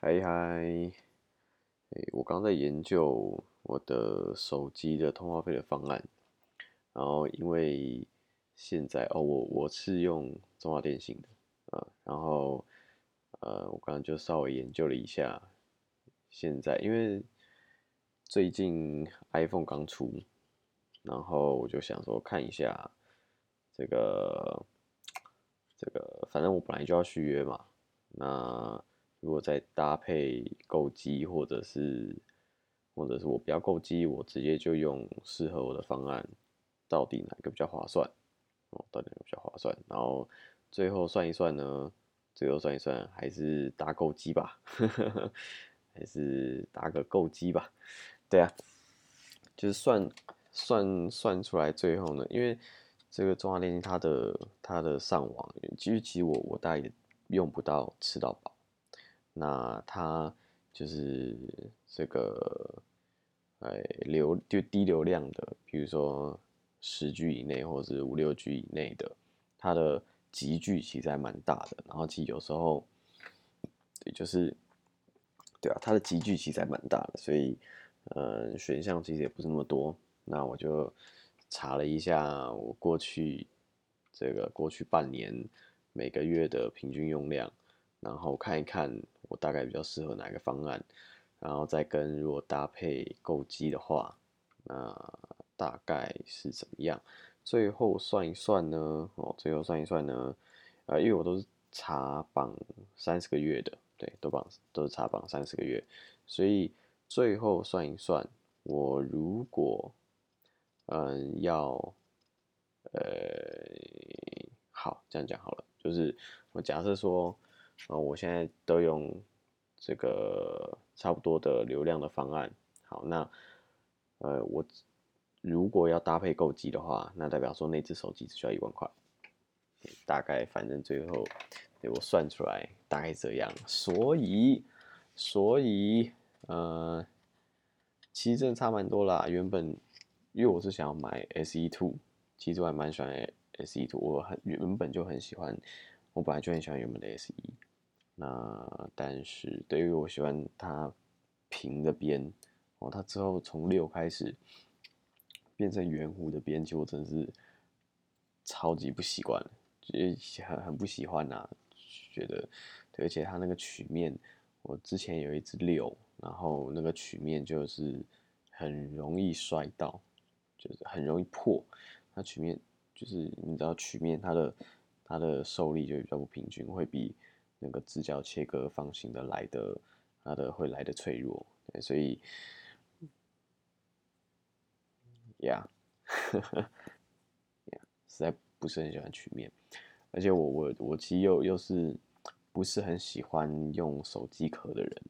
嗨嗨，哎，我刚在研究我的手机的通话费的方案，然后因为现在哦，我我是用中华电信的啊，然后呃，我刚刚就稍微研究了一下，现在因为最近 iPhone 刚出，然后我就想说看一下这个这个，反正我本来就要续约嘛，那。如果再搭配购机，或者是或者是我不要购机，我直接就用适合我的方案，到底哪个比较划算？哦，到底哪个比较划算？然后最后算一算呢？最后算一算，还是搭购机吧，还是搭个购机吧？对啊，就是算算算出来，最后呢，因为这个中华电信它的它的上网，其实其实我我大概也用不到吃到饱。那它就是这个，哎，流就低流量的，比如说十 G 以内或者是五六 G 以内的，它的集聚其实还蛮大的。然后其实有时候，对，就是，对啊，它的集聚其实还蛮大的，所以，嗯，选项其实也不是那么多。那我就查了一下，我过去这个过去半年每个月的平均用量。然后看一看我大概比较适合哪个方案，然后再跟如果搭配购机的话，那大概是怎么样？最后算一算呢？哦，最后算一算呢？呃，因为我都是查榜三十个月的，对，都榜都是查榜三十个月，所以最后算一算，我如果嗯要呃好这样讲好了，就是我假设说。啊，我现在都用这个差不多的流量的方案。好，那呃，我如果要搭配购机的话，那代表说那只手机只需要一万块。大概反正最后给我算出来大概这样。所以，所以呃，其实真的差蛮多啦。原本因为我是想要买 S E Two，其实我还蛮喜欢 S E Two，我很原本就很喜欢，我本来就很喜欢原本的 S E。那但是对于我喜欢它平的边哦，它之后从六开始变成圆弧的边，其实我真的是超级不习惯，就很很不喜欢呐，觉得，而且它那个曲面，我之前有一只六，然后那个曲面就是很容易摔到，就是很容易破，它曲面就是你知道曲面它的它的受力就比较不平均，会比。那个直角切割方形的来的，它的会来的脆弱，所以，呀，呀，实在不是很喜欢曲面，而且我我我其实又又是不是很喜欢用手机壳的人，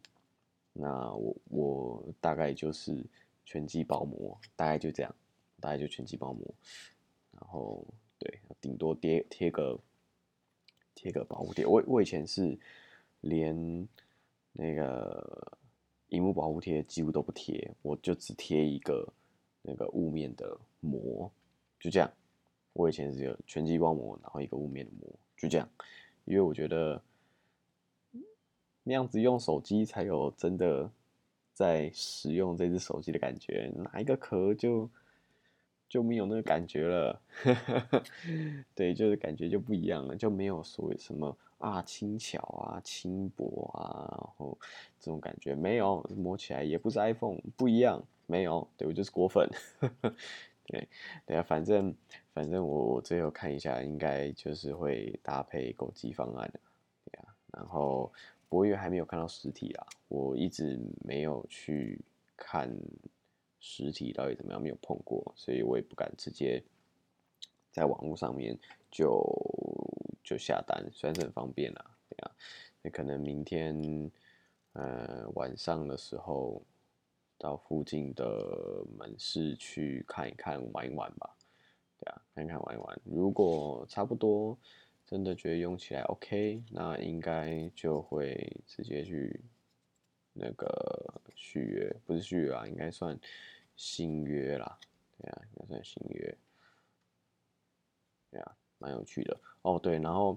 那我我大概就是全机包膜，大概就这样，大概就全机包膜，然后对，顶多贴贴个。贴个保护贴，我我以前是连那个荧幕保护贴几乎都不贴，我就只贴一个那个雾面的膜，就这样。我以前是有全激光膜，然后一个雾面的膜，就这样。因为我觉得那样子用手机才有真的在使用这只手机的感觉，拿一个壳就。就没有那个感觉了，对，就是感觉就不一样了，就没有所谓什么啊轻巧啊轻薄啊，然后这种感觉没有，摸起来也不是 iPhone 不一样，没有，对我就是果粉，对，对啊，反正反正我我最后看一下，应该就是会搭配购机方案的，对啊，然后博越还没有看到实体啊，我一直没有去看。实体到底怎么样？没有碰过，所以我也不敢直接在网络上面就就下单，虽然是很方便啦，对啊，那可能明天呃晚上的时候到附近的门市去看一看、玩一玩吧，对啊，看看玩一玩。如果差不多，真的觉得用起来 OK，那应该就会直接去。那个续约不是续约啊，应该算新约啦，对啊，应该算新约，对啊，蛮有趣的哦。对，然后，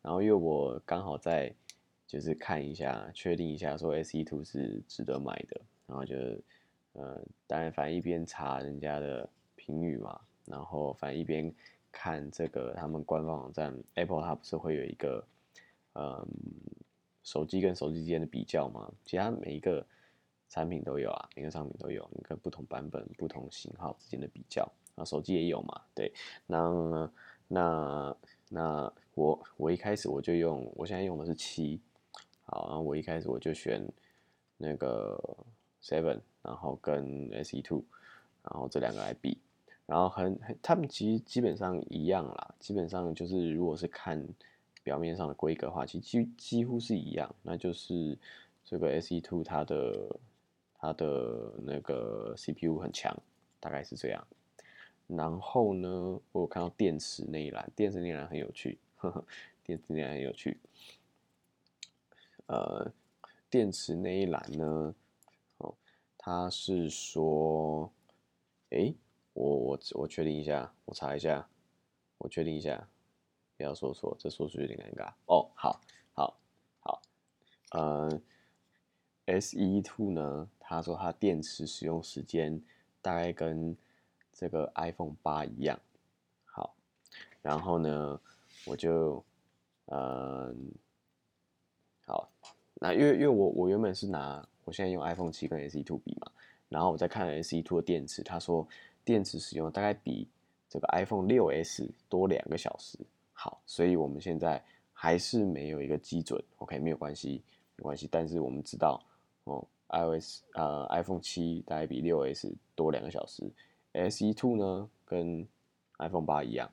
然后因为我刚好在就是看一下，确定一下说 S E Two 是值得买的，然后就呃，当然反正一边查人家的评语嘛，然后反正一边看这个他们官方网站 Apple 它不是会有一个嗯手机跟手机之间的比较嘛，其他每一个产品都有啊，每个商品都有，你跟不同版本、不同型号之间的比较。啊，手机也有嘛？对，那那那我我一开始我就用，我现在用的是七，好，然后我一开始我就选那个 seven，然后跟 SE two，然后这两个来比，然后很很，他们其实基本上一样啦，基本上就是如果是看表面上的规格的话，其实几几乎是一样，那就是这个 SE two 它的它的那个 CPU 很强，大概是这样。然后呢，我有看到电池那一栏，电池那一栏很有趣，呵呵，电池那一栏很有趣。呃，电池那一栏呢，哦，他是说，哎，我我我确定一下，我查一下，我确定一下，不要说错，这说出去有点尴尬。哦，好，好，好，呃，S E Two 呢，他说他电池使用时间大概跟这个 iPhone 八一样好，然后呢，我就嗯好，那因为因为我我原本是拿我现在用 iPhone 七跟 SE Two 比嘛，然后我再看 SE Two 的电池，他说电池使用大概比这个 iPhone 六 S 多两个小时。好，所以我们现在还是没有一个基准，OK，没有关系，没关系。但是我们知道哦，iOS 呃 iPhone 七大概比六 S 多两个小时。S E Two 呢，跟 iPhone 八一样。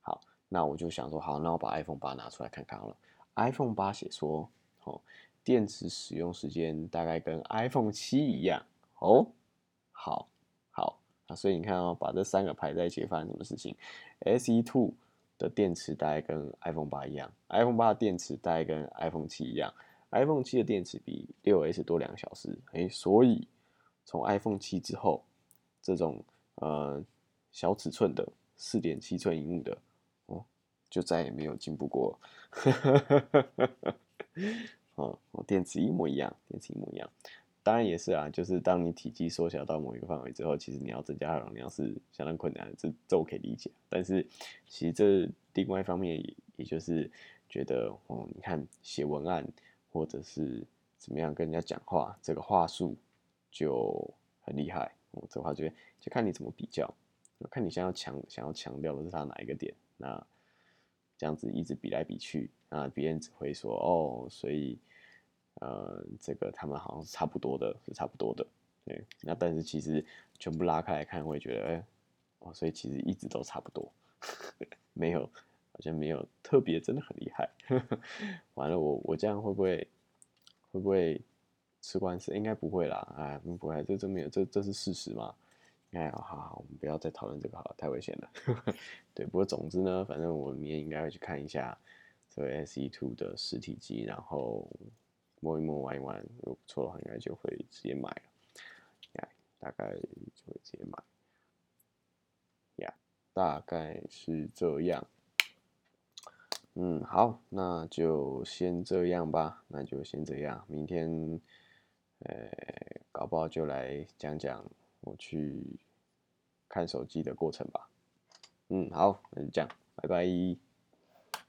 好，那我就想说，好，那我把 iPhone 八拿出来看看好了。iPhone 八写说，哦，电池使用时间大概跟 iPhone 七一样。哦，好，好，啊，所以你看哦，把这三个排在一起，发生什么事情？S E Two 的电池大概跟 iPhone 八一样，iPhone 八的电池大概跟 iPhone 七一样，iPhone 七的电池比六 S 多两个小时。哎，所以从 iPhone 七之后，这种呃，小尺寸的四点七寸荧幕的，哦，就再也没有进步过。哦，电池一模一样，电池一模一样。当然也是啊，就是当你体积缩小到某一个范围之后，其实你要增加容量是相当困难的，这这我可以理解。但是其实这另外一方面，也也就是觉得，哦，你看写文案或者是怎么样跟人家讲话，这个话术就很厉害。我这话就就看你怎么比较，看你想要强想要强调的是他哪一个点，那这样子一直比来比去，那别人只会说哦，所以呃这个他们好像是差不多的，是差不多的，对，那但是其实全部拉开来看，会觉得哎哦，所以其实一直都差不多，没有好像没有特别真的很厉害，完了我我这样会不会会不会？吃官司应该不会啦，哎，不会，这真没有，这这是事实嘛？哎，好好，我们不要再讨论这个，好，太危险了。对，不过总之呢，反正我明天应该会去看一下这个 S E Two 的实体机，然后摸一摸、玩一玩，如果不错的话，应该就会直接买了。呀，大概就会直接买。呀，大概是这样。嗯，好，那就先这样吧，那就先这样，明天。呃，搞不好就来讲讲我去看手机的过程吧。嗯，好，那就这样，拜拜。